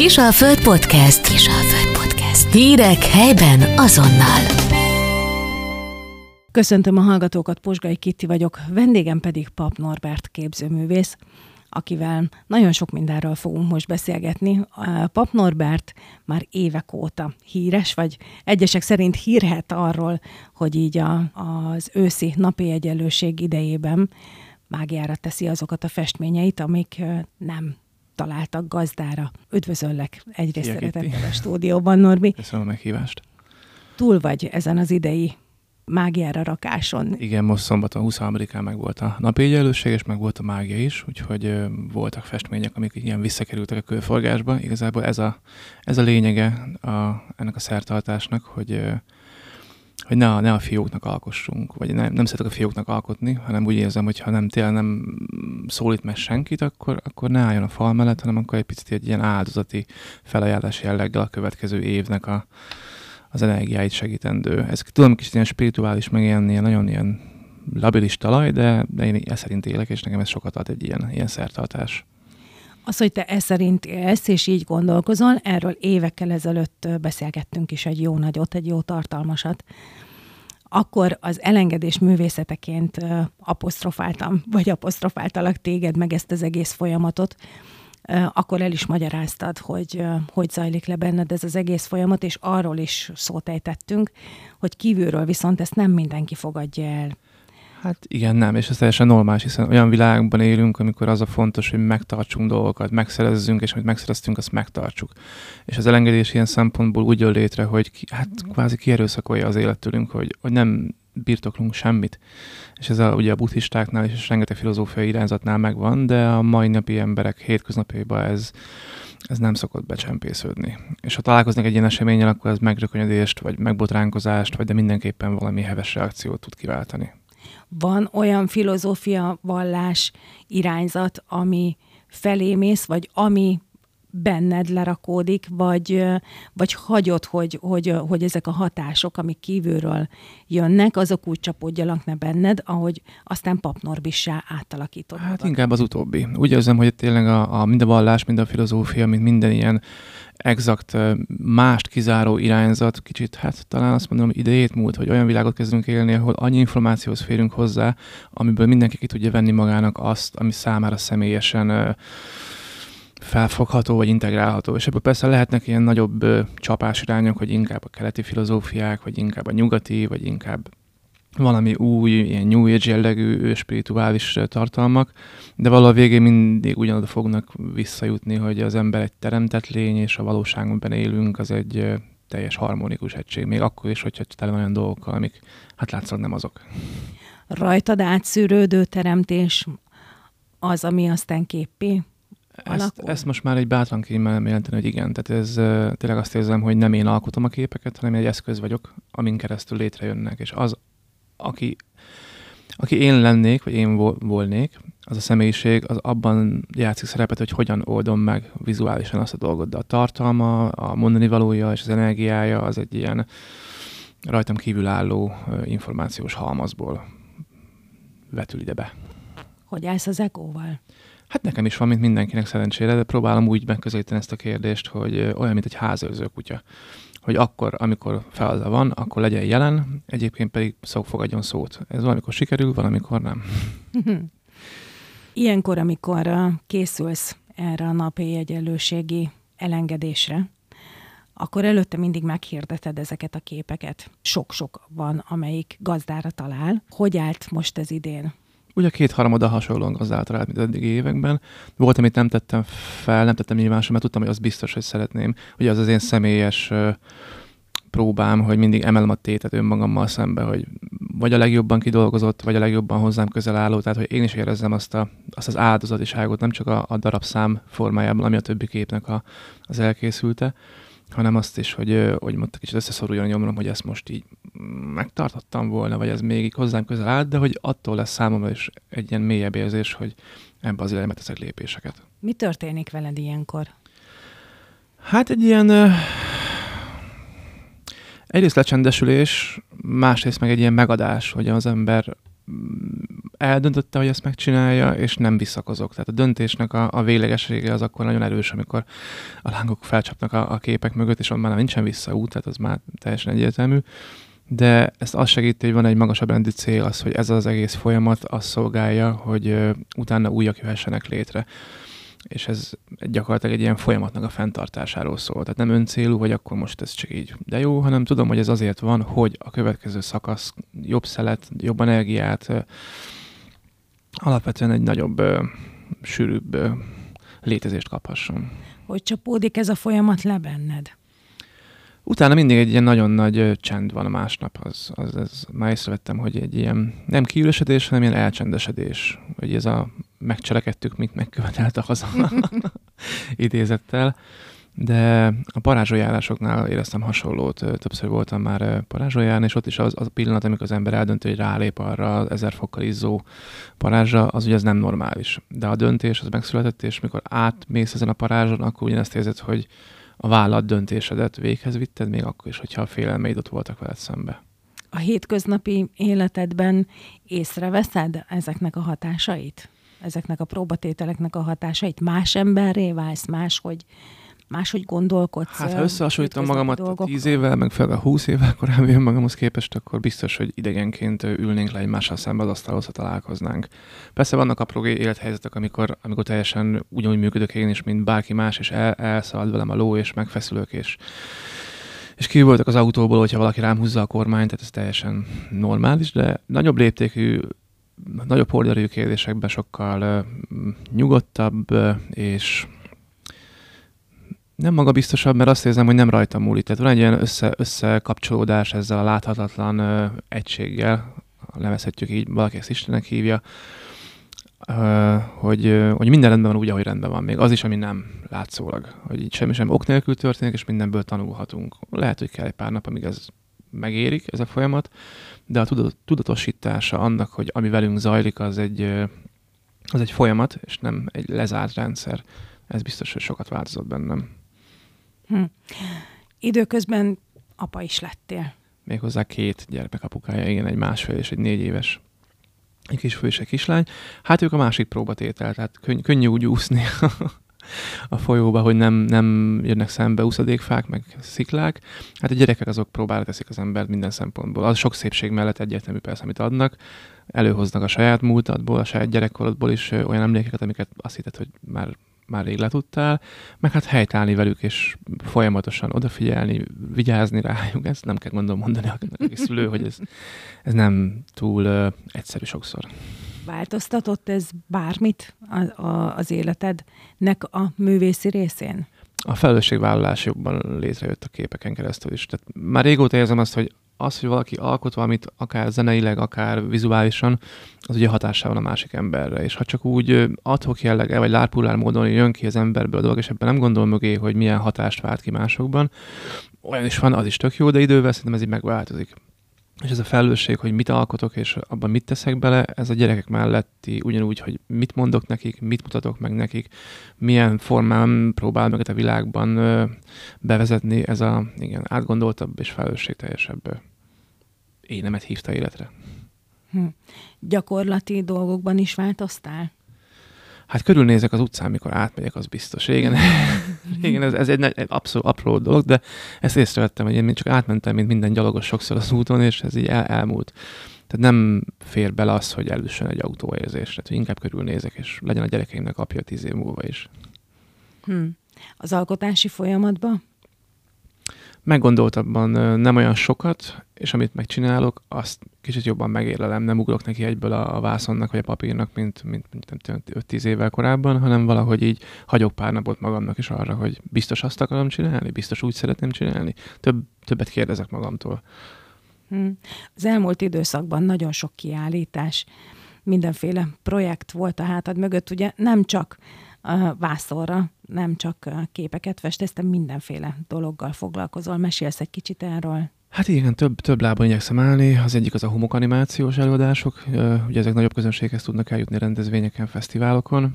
Kisalföld Podcast. Kisalföld Podcast. Hírek helyben azonnal. Köszöntöm a hallgatókat, Posgai Kitti vagyok, vendégem pedig Pap Norbert képzőművész, akivel nagyon sok mindenről fogunk most beszélgetni. Pap Norbert már évek óta híres, vagy egyesek szerint hírhet arról, hogy így a, az őszi napi egyenlőség idejében mágiára teszi azokat a festményeit, amik nem találtak gazdára. Üdvözöllek egyrészt Szia, szeretettel a stúdióban, Norbi. Köszönöm a meghívást. Túl vagy ezen az idei mágiára rakáson. Igen, most szombaton 23-án meg volt a napi egyenlőség, és meg volt a mágia is, úgyhogy ö, voltak festmények, amik ilyen visszakerültek a körforgásba. Igazából ez a, ez a lényege a, ennek a szertartásnak, hogy ö, hogy ne ne a fióknak alkossunk, vagy nem, nem szeretek a fióknak alkotni, hanem úgy érzem, hogy ha nem tényleg nem szólít meg senkit, akkor, akkor ne álljon a fal mellett, hanem akkor egy picit egy ilyen áldozati felajánlás jelleggel a következő évnek a, az energiáit segítendő. Ez tudom, kicsit ilyen spirituális, meg ilyen, ilyen nagyon ilyen labilis talaj, de, de én ezt szerint élek, és nekem ez sokat ad egy ilyen, ilyen szertartás. Az, hogy te ez szerint élsz, és így gondolkozol, erről évekkel ezelőtt beszélgettünk is egy jó nagyot, egy jó tartalmasat. Akkor az elengedés művészeteként apostrofáltam, vagy apostrofáltalak téged meg ezt az egész folyamatot, akkor el is magyaráztad, hogy hogy zajlik le benned ez az egész folyamat, és arról is szót ejtettünk, hogy kívülről viszont ezt nem mindenki fogadja el. Hát igen, nem, és ez teljesen normális, hiszen olyan világban élünk, amikor az a fontos, hogy megtartsunk dolgokat, megszerezzünk, és amit megszereztünk, azt megtartsuk. És az elengedés ilyen szempontból úgy jön létre, hogy ki, hát kvázi kierőszakolja az életünk, hogy, hogy nem birtoklunk semmit. És ez a, ugye a buddhistáknál is, és rengeteg filozófiai irányzatnál megvan, de a mai napi emberek hétköznapjaiban ez, ez nem szokott becsempésződni. És ha találkoznak egy ilyen eseménnyel, akkor ez megrökönyödést, vagy megbotránkozást, vagy de mindenképpen valami heves reakciót tud kiváltani. Van olyan filozófia, vallás, irányzat, ami felé mész, vagy ami benned lerakódik, vagy, vagy hagyod, hogy, hogy, hogy ezek a hatások, amik kívülről jönnek, azok úgy csapódjanak ne benned, ahogy aztán papnorbissá átalakítod. Hát inkább az utóbbi. Úgy érzem, hogy tényleg a, a mind a vallás, mind a filozófia, mint minden ilyen exakt mást kizáró irányzat, kicsit, hát talán azt mondom, idejét múlt, hogy olyan világot kezdünk élni, ahol annyi információhoz férünk hozzá, amiből mindenki ki tudja venni magának azt, ami számára személyesen felfogható vagy integrálható. És ebből persze lehetnek ilyen nagyobb csapásirányok, hogy inkább a keleti filozófiák, vagy inkább a nyugati, vagy inkább valami új, ilyen New Age jellegű spirituális tartalmak, de valahol végén mindig ugyanoda fognak visszajutni, hogy az ember egy teremtett lény, és a valóságban élünk, az egy teljes harmonikus egység, még akkor is, hogyha tele van olyan dolgokkal, amik hát látszólag nem azok. Rajtad átszűrődő teremtés az, ami aztán képpé Ezt, alakul? ezt most már egy bátran kímélem jelenteni, hogy igen. Tehát ez tényleg azt érzem, hogy nem én alkotom a képeket, hanem egy eszköz vagyok, amin keresztül létrejönnek. És az, aki, aki én lennék, vagy én vol- volnék, az a személyiség, az abban játszik szerepet, hogy hogyan oldom meg vizuálisan azt a dolgot. De a tartalma, a mondani valója és az energiája az egy ilyen rajtam kívülálló információs halmazból vetül ide be. hogy állsz az egóval. Hát nekem is van, mint mindenkinek szerencsére, de próbálom úgy megközelíteni ezt a kérdést, hogy olyan, mint egy házőrző kutya. Hogy akkor, amikor feladata van, akkor legyen jelen, egyébként pedig szó fogadjon szót. Ez valamikor sikerül, valamikor nem. Ilyenkor, amikor uh, készülsz erre a napi egyenlőségi elengedésre, akkor előtte mindig meghirdeted ezeket a képeket. Sok-sok van, amelyik gazdára talál. Hogy állt most ez idén? Ugye két harmada hasonlóan gazdálta rá, mint eddigi években. Volt, amit nem tettem fel, nem tettem nyilvánosan, mert tudtam, hogy az biztos, hogy szeretném. Ugye az az én személyes próbám, hogy mindig emelem a tétet önmagammal szembe, hogy vagy a legjobban kidolgozott, vagy a legjobban hozzám közel álló, tehát hogy én is érezzem azt, a, azt az áldozatiságot, nem csak a, a darabszám formájában, ami a többi képnek a, az elkészülte, hanem azt is, hogy, hogy mondta, kicsit összeszoruljon a nyomrom, hogy ezt most így megtartottam volna, vagy ez még hozzám közel állt, de hogy attól lesz számomra is egy ilyen mélyebb érzés, hogy ebbe az irányba teszek lépéseket. Mi történik veled ilyenkor? Hát egy ilyen... ö, Egyrészt lecsendesülés, másrészt meg egy ilyen megadás, hogy az ember eldöntötte, hogy ezt megcsinálja, és nem visszakozok. Tehát a döntésnek a, a véglegessége az akkor nagyon erős, amikor a lángok felcsapnak a, a képek mögött, és már nincsen visszaút, tehát az már teljesen egyértelmű. De ezt azt segíti, hogy van egy magasabb rendi cél, az, hogy ez az egész folyamat azt szolgálja, hogy utána újak jöhessenek létre és ez gyakorlatilag egy ilyen folyamatnak a fenntartásáról szól. Tehát nem öncélú, hogy akkor most ez csak így de jó, hanem tudom, hogy ez azért van, hogy a következő szakasz jobb szelet, jobb energiát, alapvetően egy nagyobb, sűrűbb létezést kaphasson. Hogy csapódik ez a folyamat le benned? Utána mindig egy ilyen nagyon nagy csend van a másnap, az, az, az már észrevettem, hogy egy ilyen nem kiüresedés, hanem ilyen elcsendesedés. Hogy ez a megcselekedtük, mint megkövetelt a haza idézettel. De a parázsoljárásoknál éreztem hasonlót. Többször voltam már parázsoljárni, és ott is az, az a pillanat, amikor az ember eldöntő, hogy rálép arra az ezer fokkal izzó parázsra, az ugye ez nem normális. De a döntés az megszületett, és mikor átmész ezen a parázson, akkor ugyanezt érzed, hogy a vállalat döntésedet véghez vitted, még akkor is, hogyha a félelmeid ott voltak veled szembe. A hétköznapi életedben észreveszed ezeknek a hatásait? Ezeknek a próbatételeknek a hatásait? Más emberré válsz, máshogy máshogy gondolkodsz. Hát ha összehasonlítom magamat dolgok. 10 évvel, meg fel a 20 évvel korábbi magamhoz képest, akkor biztos, hogy idegenként ülnénk le egymással szembe az asztalhoz, ha találkoznánk. Persze vannak apró élethelyzetek, amikor, amikor teljesen ugyanúgy működök én is, mint bárki más, és el, elszalad velem a ló, és megfeszülök, és és ki voltak az autóból, hogyha valaki rám húzza a kormányt, tehát ez teljesen normális, de nagyobb léptékű, nagyobb horderű kérdésekben sokkal uh, nyugodtabb uh, és nem magabiztosabb, mert azt érzem, hogy nem rajta múlik. Tehát van egy ilyen össze, összekapcsolódás ezzel a láthatatlan ö, egységgel, nevezhetjük így, valaki ezt Istennek hívja, ö, hogy, ö, hogy minden rendben van úgy, ahogy rendben van. Még az is, ami nem látszólag. Hogy így semmi sem ok nélkül történik, és mindenből tanulhatunk. Lehet, hogy kell egy pár nap, amíg ez megérik, ez a folyamat, de a tudatosítása annak, hogy ami velünk zajlik, az egy, az egy folyamat, és nem egy lezárt rendszer. Ez biztos, hogy sokat változott bennem. Hm. Időközben apa is lettél. Méghozzá két gyermekapukája, igen, egy másfél és egy négy éves egy kisfő és egy kislány. Hát ők a másik próbatétel, tehát könny- könnyű úgy úszni a folyóba, hogy nem, nem jönnek szembe úszadékfák, meg sziklák. Hát a gyerekek azok próbára teszik az embert minden szempontból. Az sok szépség mellett egyértelmű persze, amit adnak. Előhoznak a saját múltadból, a saját gyerekkorodból is olyan emlékeket, amiket azt hitted, hogy már már rég letudtál, meg hát helytállni velük, és folyamatosan odafigyelni, vigyázni rájuk, ezt nem kell gondolom mondani a szülő, hogy ez, ez nem túl uh, egyszerű sokszor. Változtatott ez bármit a, a, az életednek a művészi részén? A felelősségvállalás jobban létrejött a képeken keresztül is. Tehát már régóta érzem azt, hogy az, hogy valaki alkot valamit, akár zeneileg, akár vizuálisan, az ugye hatással van a másik emberre. És ha csak úgy adhok jelleg, vagy lárpullár módon jön ki az emberből a dolog, és ebben nem gondol mögé, hogy milyen hatást vált ki másokban, olyan is van, az is tök jó, de idővel szerintem ez így megváltozik. És ez a felelősség, hogy mit alkotok, és abban mit teszek bele, ez a gyerekek melletti ugyanúgy, hogy mit mondok nekik, mit mutatok meg nekik, milyen formán próbál meg a világban bevezetni, ez a igen, átgondoltabb és felelősségteljesebb énemet hívta életre. Hm. Gyakorlati dolgokban is változtál? Hát körülnézek az utcán, mikor átmegyek, az biztos. Igen, igen ez, ez egy, egy abszolút apró dolog, de ezt észrevettem, hogy én csak átmentem, mint minden gyalogos sokszor az úton, és ez így el, elmúlt. Tehát nem fér bele az, hogy elüssön egy autóérzés, tehát inkább körülnézek, és legyen a gyerekeimnek apja tíz év múlva is. Hm. Az alkotási folyamatban meggondoltabban nem olyan sokat, és amit megcsinálok, azt kicsit jobban megérlelem, nem ugrok neki egyből a, vászonnak vagy a papírnak, mint, mint, mint 5-10 évvel korábban, hanem valahogy így hagyok pár napot magamnak is arra, hogy biztos azt akarom csinálni, biztos úgy szeretném csinálni. Több, többet kérdezek magamtól. Hmm. Az elmúlt időszakban nagyon sok kiállítás, mindenféle projekt volt a hátad mögött, ugye nem csak vászorra, nem csak képeket festeztem, mindenféle dologgal foglalkozol. Mesélsz egy kicsit erről? Hát igen, több, több lábon igyekszem állni. Az egyik az a homokanimációs előadások. Ugye ezek nagyobb közönséghez tudnak eljutni rendezvényeken, fesztiválokon.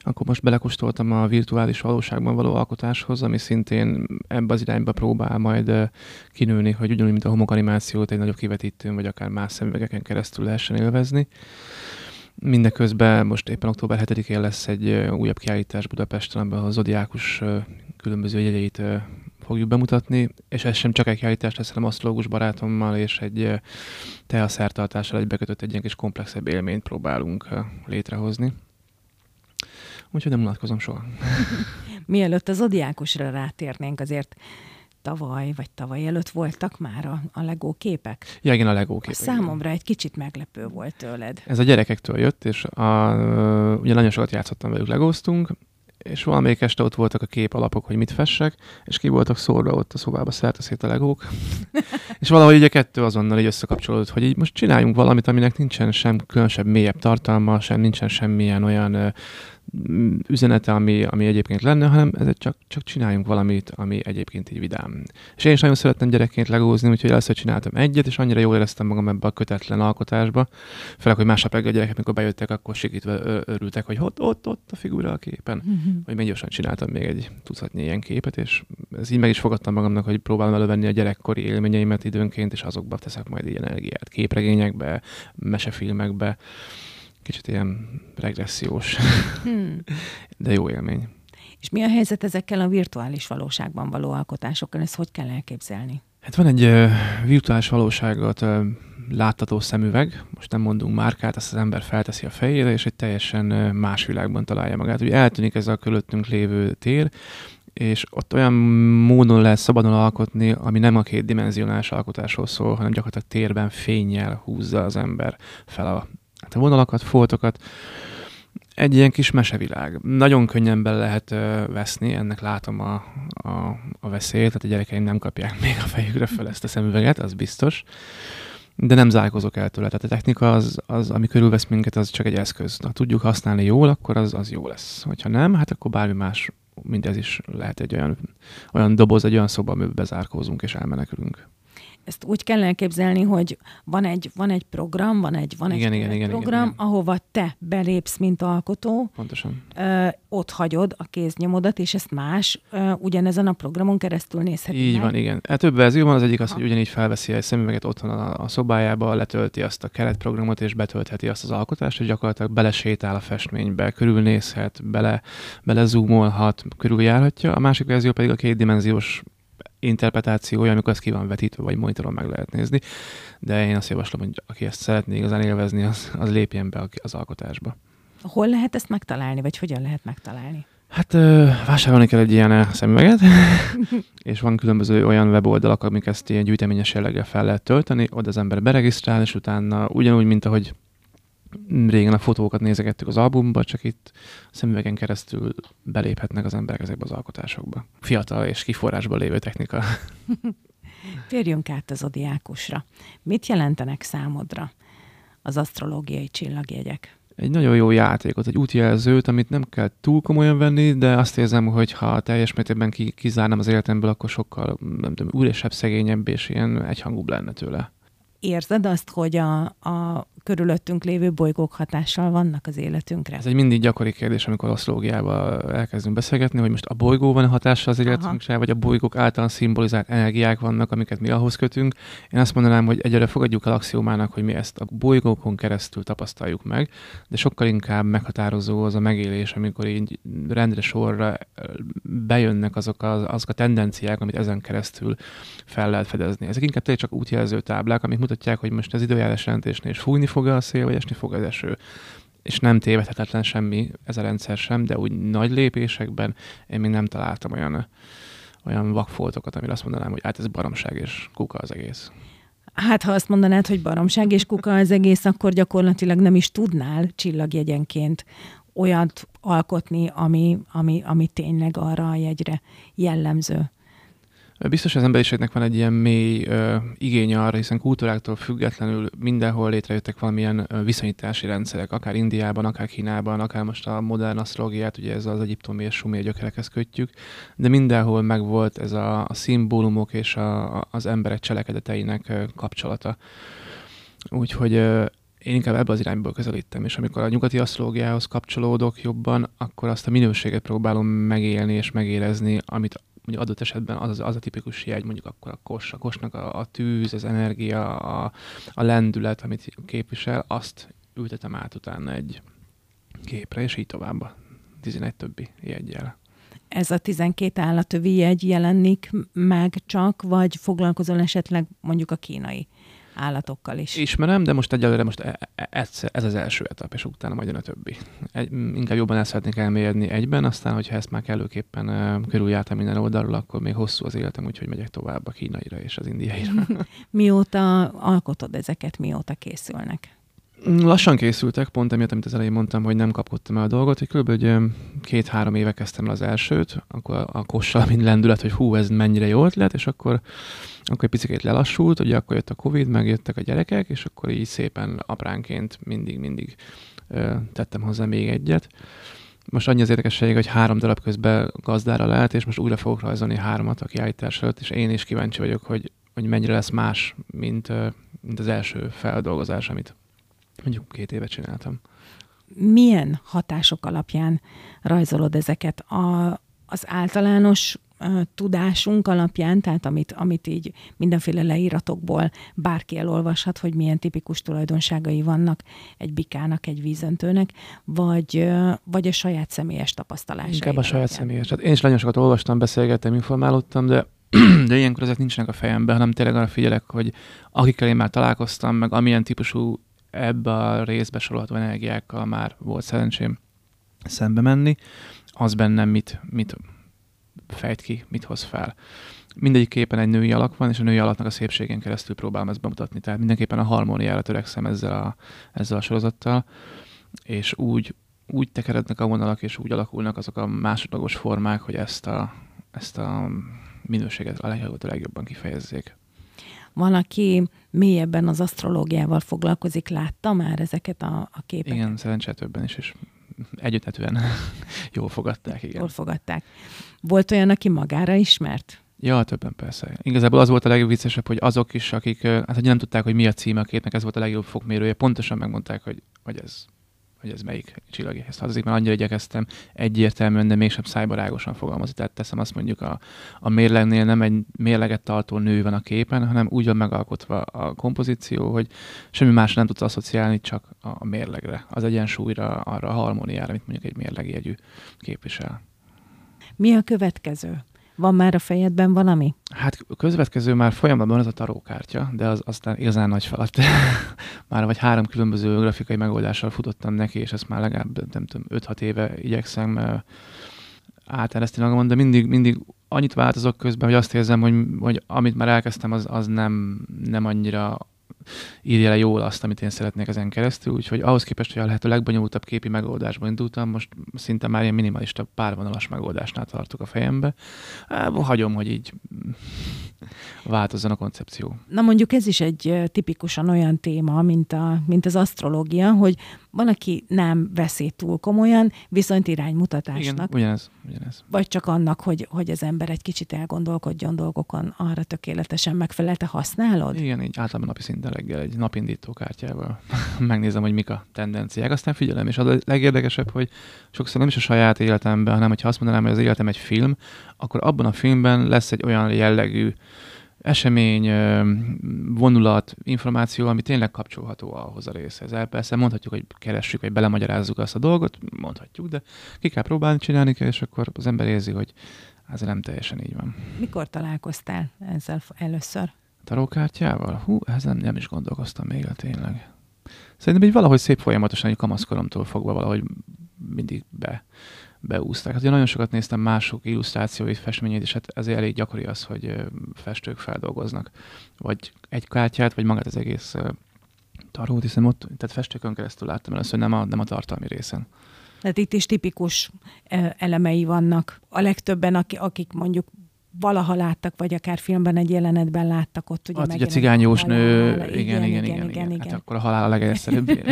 Akkor most belekóstoltam a virtuális valóságban való alkotáshoz, ami szintén ebbe az irányba próbál majd kinőni, hogy ugyanúgy, mint a homokanimációt egy nagyobb kivetítőn, vagy akár más szemüvegeken keresztül lehessen élvezni. Mindeközben most éppen október 7-én lesz egy újabb kiállítás Budapesten, amiben a zodiákus különböző jegyeit fogjuk bemutatni, és ez sem csak egy kiállítás lesz, hanem asztrológus barátommal és egy teaszertartással egybekötött egy ilyen kis komplexebb élményt próbálunk létrehozni. Úgyhogy nem unatkozom soha. Mielőtt az zodiákusra rátérnénk, azért tavaly, vagy tavaly előtt voltak már a, a Lego képek? Ja, igen, a Lego képek. A számomra egy kicsit meglepő volt tőled. Ez a gyerekektől jött, és a, ugye nagyon sokat játszottam velük, legóztunk, és valamelyik este ott voltak a kép alapok, hogy mit fessek, és ki voltak szórva ott a szobába szerte szét a legók. és valahogy ugye kettő azonnal így összekapcsolódott, hogy így most csináljunk valamit, aminek nincsen sem különösebb, mélyebb tartalma, sem nincsen semmilyen olyan üzenete, ami, ami egyébként lenne, hanem ez csak, csak csináljunk valamit, ami egyébként így vidám. És én is nagyon szerettem gyerekként legózni, úgyhogy először csináltam egyet, és annyira jól éreztem magam ebbe a kötetlen alkotásba. Főleg, hogy másnap reggel a gyerekek, mikor bejöttek, akkor sikítve örültek, hogy ott, ott, ott a figura a képen. Mm-hmm. Hogy még gyorsan csináltam még egy tucatnyi ilyen képet, és ez így meg is fogadtam magamnak, hogy próbálom elővenni a gyerekkori élményeimet időnként, és azokba teszek majd ilyen energiát. Képregényekbe, mesefilmekbe kicsit ilyen regressziós, hmm. de jó élmény. És mi a helyzet ezekkel a virtuális valóságban való alkotásokkal? Ezt hogy kell elképzelni? Hát van egy uh, virtuális valóságot uh, láttató szemüveg, most nem mondunk márkát, azt az ember felteszi a fejére, és egy teljesen uh, más világban találja magát. Ugye eltűnik ez a körülöttünk lévő tér, és ott olyan módon lehet szabadon alkotni, ami nem a kétdimensionális alkotásról szól, hanem gyakorlatilag térben fényjel húzza az ember fel a hát a vonalakat, foltokat. Egy ilyen kis mesevilág. Nagyon könnyen bele lehet ö, veszni, ennek látom a, a, a veszélyt, tehát a gyerekeim nem kapják még a fejükre fel ezt a szemüveget, az biztos. De nem zárkozok el tőle. Tehát a technika, az, az, ami körülvesz minket, az csak egy eszköz. Ha tudjuk használni jól, akkor az, az jó lesz. Hogyha nem, hát akkor bármi más, mindez is lehet egy olyan, olyan doboz, egy olyan szoba, amiben bezárkózunk és elmenekülünk ezt úgy kell elképzelni, hogy van egy, van egy program, van egy, van igen, egy igen, igen, program, igen, igen. ahova te belépsz, mint alkotó. Pontosan. Ö, ott hagyod a kéznyomodat, és ezt más ö, ugyanezen a programon keresztül nézheti Így meg. van, igen. Hát több verzió van, az egyik az, hogy ugyanígy felveszi egy szemüveget otthon a, a szobájába, letölti azt a keretprogramot, és betöltheti azt az alkotást, hogy gyakorlatilag belesétál a festménybe, körülnézhet, bele, bele zoomolhat, körüljárhatja. A másik verzió pedig a kétdimenziós interpretációja, amikor ez ki van vetítve, vagy monitoron meg lehet nézni. De én azt javaslom, hogy aki ezt szeretné igazán élvezni, az, az lépjen be az alkotásba. Hol lehet ezt megtalálni, vagy hogyan lehet megtalálni? Hát vásárolni kell egy ilyen szemüveget, és van különböző olyan weboldalak, amik ezt ilyen gyűjteményes jelleggel fel lehet tölteni, oda az ember beregisztrál, és utána ugyanúgy, mint ahogy régen a fotókat nézegettük az albumba, csak itt szemüvegen keresztül beléphetnek az emberek ezekbe az alkotásokba. Fiatal és kiforrásban lévő technika. Térjünk át az odiákusra. Mit jelentenek számodra az asztrológiai csillagjegyek? Egy nagyon jó játékot, egy útjelzőt, amit nem kell túl komolyan venni, de azt érzem, hogy ha teljes mértékben kizárnám az életemből, akkor sokkal nem tudom, úrésebb, szegényebb és ilyen egyhangúbb lenne tőle érzed azt, hogy a, a körülöttünk lévő bolygók hatással vannak az életünkre? Ez egy mindig gyakori kérdés, amikor asztrológiával elkezdünk beszélgetni, hogy most a bolygó van a hatással az életünkre, vagy a bolygók által szimbolizált energiák vannak, amiket mi ahhoz kötünk. Én azt mondanám, hogy egyre fogadjuk el axiomának, hogy mi ezt a bolygókon keresztül tapasztaljuk meg, de sokkal inkább meghatározó az a megélés, amikor így rendre sorra bejönnek azok, az, azok a tendenciák, amit ezen keresztül fel lehet fedezni. Ezek inkább csak útjelző táblák, amik mutatják, hogy most az időjárás jelentésnél is fújni fog a szél, vagy esni fog az eső. És nem tévedhetetlen semmi ez a rendszer sem, de úgy nagy lépésekben én még nem találtam olyan, olyan vakfoltokat, amire azt mondanám, hogy hát ez baromság és kuka az egész. Hát, ha azt mondanád, hogy baromság és kuka az egész, akkor gyakorlatilag nem is tudnál csillagjegyenként olyat alkotni, ami, ami, ami tényleg arra a jegyre jellemző. Biztos az emberiségnek van egy ilyen mély ö, igény arra, hiszen kultúráktól függetlenül mindenhol létrejöttek valamilyen ö, viszonyítási rendszerek, akár Indiában, akár Kínában, akár most a modern asztrológiát, ugye ez az egyiptomi és sumér gyökerekhez kötjük, de mindenhol megvolt ez a, a szimbólumok és a, a, az emberek cselekedeteinek ö, kapcsolata. Úgyhogy ö, én inkább ebbe az irányból közelítem, és amikor a nyugati asztrológiához kapcsolódok jobban, akkor azt a minőséget próbálom megélni és megérezni, amit mondjuk adott esetben az, az a tipikus jegy, mondjuk akkor a kos, a kosnak a, a tűz, az energia, a, a lendület, amit képvisel, azt ültetem át utána egy képre, és így tovább a 11 többi jegyel. Ez a 12 állatövi jegy jelenik meg csak, vagy foglalkozol esetleg mondjuk a kínai állatokkal is? Ismerem, de most egyelőre most e, e, ez, ez az első etap, és utána majd jön a többi. Egy, inkább jobban ezt szeretnék elmélyedni egyben, aztán, hogyha ezt már kellőképpen uh, körüljártam minden oldalról, akkor még hosszú az életem, úgyhogy megyek tovább a kínaira és az indiaira. mióta alkotod ezeket, mióta készülnek? Lassan készültek, pont emiatt, amit az elején mondtam, hogy nem kapkodtam el a dolgot, hogy kb. két-három éve kezdtem el az elsőt, akkor a kossal mind lendület, hogy hú, ez mennyire jó ötlet, és akkor, akkor egy picit lelassult, ugye akkor jött a Covid, megjöttek a gyerekek, és akkor így szépen apránként mindig-mindig tettem hozzá még egyet. Most annyi az érdekesség, hogy három darab közben gazdára lehet, és most újra fogok rajzolni háromat a kiállítás előtt, és én is kíváncsi vagyok, hogy, hogy mennyire lesz más, mint, mint az első feldolgozás, amit mondjuk két éve csináltam. Milyen hatások alapján rajzolod ezeket? A, az általános tudásunk alapján, tehát amit, amit így mindenféle leíratokból bárki elolvashat, hogy milyen tipikus tulajdonságai vannak egy bikának, egy vízöntőnek, vagy, vagy a saját személyes tapasztalásai. Inkább a saját személyes. Hát én is nagyon sokat olvastam, beszélgettem, informálódtam, de de ilyenkor ezek nincsenek a fejemben, hanem tényleg arra figyelek, hogy akikkel én már találkoztam, meg amilyen típusú ebbe a részbe sorolható energiákkal már volt szerencsém szembe menni, az bennem mit, mit fejt ki, mit hoz fel. Mindegyik képen egy női alak van, és a női alaknak a szépségen keresztül próbálom ezt bemutatni. Tehát mindenképpen a harmóniára törekszem ezzel a, ezzel a sorozattal, és úgy, úgy tekerednek a vonalak, és úgy alakulnak azok a másodlagos formák, hogy ezt a, ezt a minőséget a legjobban kifejezzék van, aki mélyebben az asztrológiával foglalkozik, látta már ezeket a, a képeket? Igen, szerencsére többen is, és együttetően jól fogadták, igen. Jól fogadták. Volt olyan, aki magára ismert? Ja, többen persze. Igazából az volt a legviccesebb, hogy azok is, akik hát, hogy nem tudták, hogy mi a címe a képnek, ez volt a legjobb fokmérője, pontosan megmondták, hogy, hogy ez hogy ez melyik csillagéhez tartozik, mert annyira igyekeztem egyértelműen, de mégsem szájbarágosan fogalmazni. Tehát teszem azt mondjuk a, a mérlegnél nem egy mérleget tartó nő van a képen, hanem úgy van megalkotva a kompozíció, hogy semmi más nem tudsz asszociálni, csak a mérlegre, az egyensúlyra, arra a harmóniára, amit mondjuk egy mérlegjegyű képvisel. Mi a következő? Van már a fejedben valami? Hát közvetkező már folyamatban az a tarókártya, de az aztán igazán nagy feladat. már vagy három különböző grafikai megoldással futottam neki, és ezt már legalább, nem tudom, 5-6 éve igyekszem átereszteni magamon, de mindig, mindig annyit változok közben, hogy azt érzem, hogy, hogy amit már elkezdtem, az, az nem, nem annyira írja le jól azt, amit én szeretnék ezen keresztül, úgyhogy ahhoz képest, hogy a lehető legbonyolultabb képi megoldásban indultam, most szinte már ilyen minimalista párvonalas megoldásnál tartok a fejembe. Hagyom, hogy így változzon a koncepció. Na mondjuk ez is egy tipikusan olyan téma, mint, a, mint az asztrológia, hogy van, aki nem veszi túl komolyan, viszont iránymutatásnak. Igen, ugyanez, ugyanez. Vagy csak annak, hogy, hogy az ember egy kicsit elgondolkodjon dolgokon, arra tökéletesen megfelel. Te használod? Igen, így általában napi szinten reggel egy napindító kártyával megnézem, hogy mik a tendenciák, aztán figyelem, és az a legérdekesebb, hogy sokszor nem is a saját életemben, hanem hogyha azt mondanám, hogy az életem egy film, akkor abban a filmben lesz egy olyan jellegű esemény, vonulat, információ, ami tényleg kapcsolható ahhoz a részhez. El persze mondhatjuk, hogy keressük, vagy belemagyarázzuk azt a dolgot, mondhatjuk, de ki kell próbálni, csinálni kell, és akkor az ember érzi, hogy ez nem teljesen így van. Mikor találkoztál ezzel először? Tarókártyával? Hú, ezen nem is gondolkoztam még, tényleg. Szerintem így valahogy szép folyamatosan, egy kamaszkoromtól fogva valahogy mindig be, beúzták. Hát én nagyon sokat néztem mások illusztrációit, festményét, és hát ezért elég gyakori az, hogy festők feldolgoznak. Vagy egy kártyát, vagy magát az egész tarót, hiszen ott, tehát festőkön keresztül láttam először, nem a, nem a tartalmi részen. Tehát itt is tipikus elemei vannak. A legtöbben, akik mondjuk valaha láttak, vagy akár filmben egy jelenetben láttak ott. Ugye, ott ugye cigányós nő, igen, igen, igen, igen, igen, igen. Hát akkor a halál a legegyszerűbb.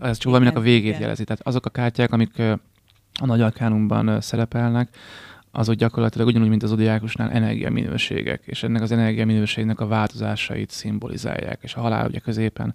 ez csak valaminek a végét igen. jelezi. Tehát azok a kártyák, amik a nagy arkánumban szerepelnek, azok gyakorlatilag ugyanúgy, mint az odiákusnál energiaminőségek, és ennek az energiaminőségnek a változásait szimbolizálják, és a halál ugye középen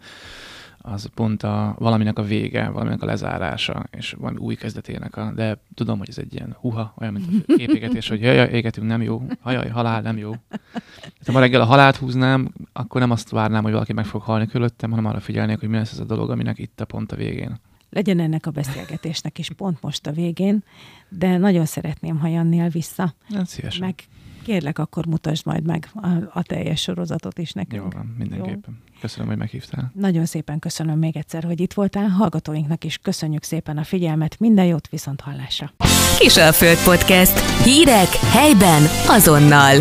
az pont a, valaminek a vége, valaminek a lezárása, és valami új kezdetének a, de tudom, hogy ez egy ilyen huha, olyan, mint a képégetés, hogy jaj, jaj, égetünk, nem jó, hajaj, halál, nem jó. Tehát, ha ma reggel a halált húznám, akkor nem azt várnám, hogy valaki meg fog halni körülöttem, hanem arra figyelnék, hogy mi lesz ez a dolog, aminek itt a pont a végén. Legyen ennek a beszélgetésnek is pont most a végén, de nagyon szeretném, ha jönnél vissza. Hát szívesen. Meg kérlek, akkor mutasd majd meg a, a teljes sorozatot is nekünk. Jó van, mindenképpen. Jó? Köszönöm, hogy meghívtál. Nagyon szépen köszönöm még egyszer, hogy itt voltál. Hallgatóinknak is köszönjük szépen a figyelmet. Minden jót, viszont hallásra. Kisalföld Podcast. Hírek helyben azonnal.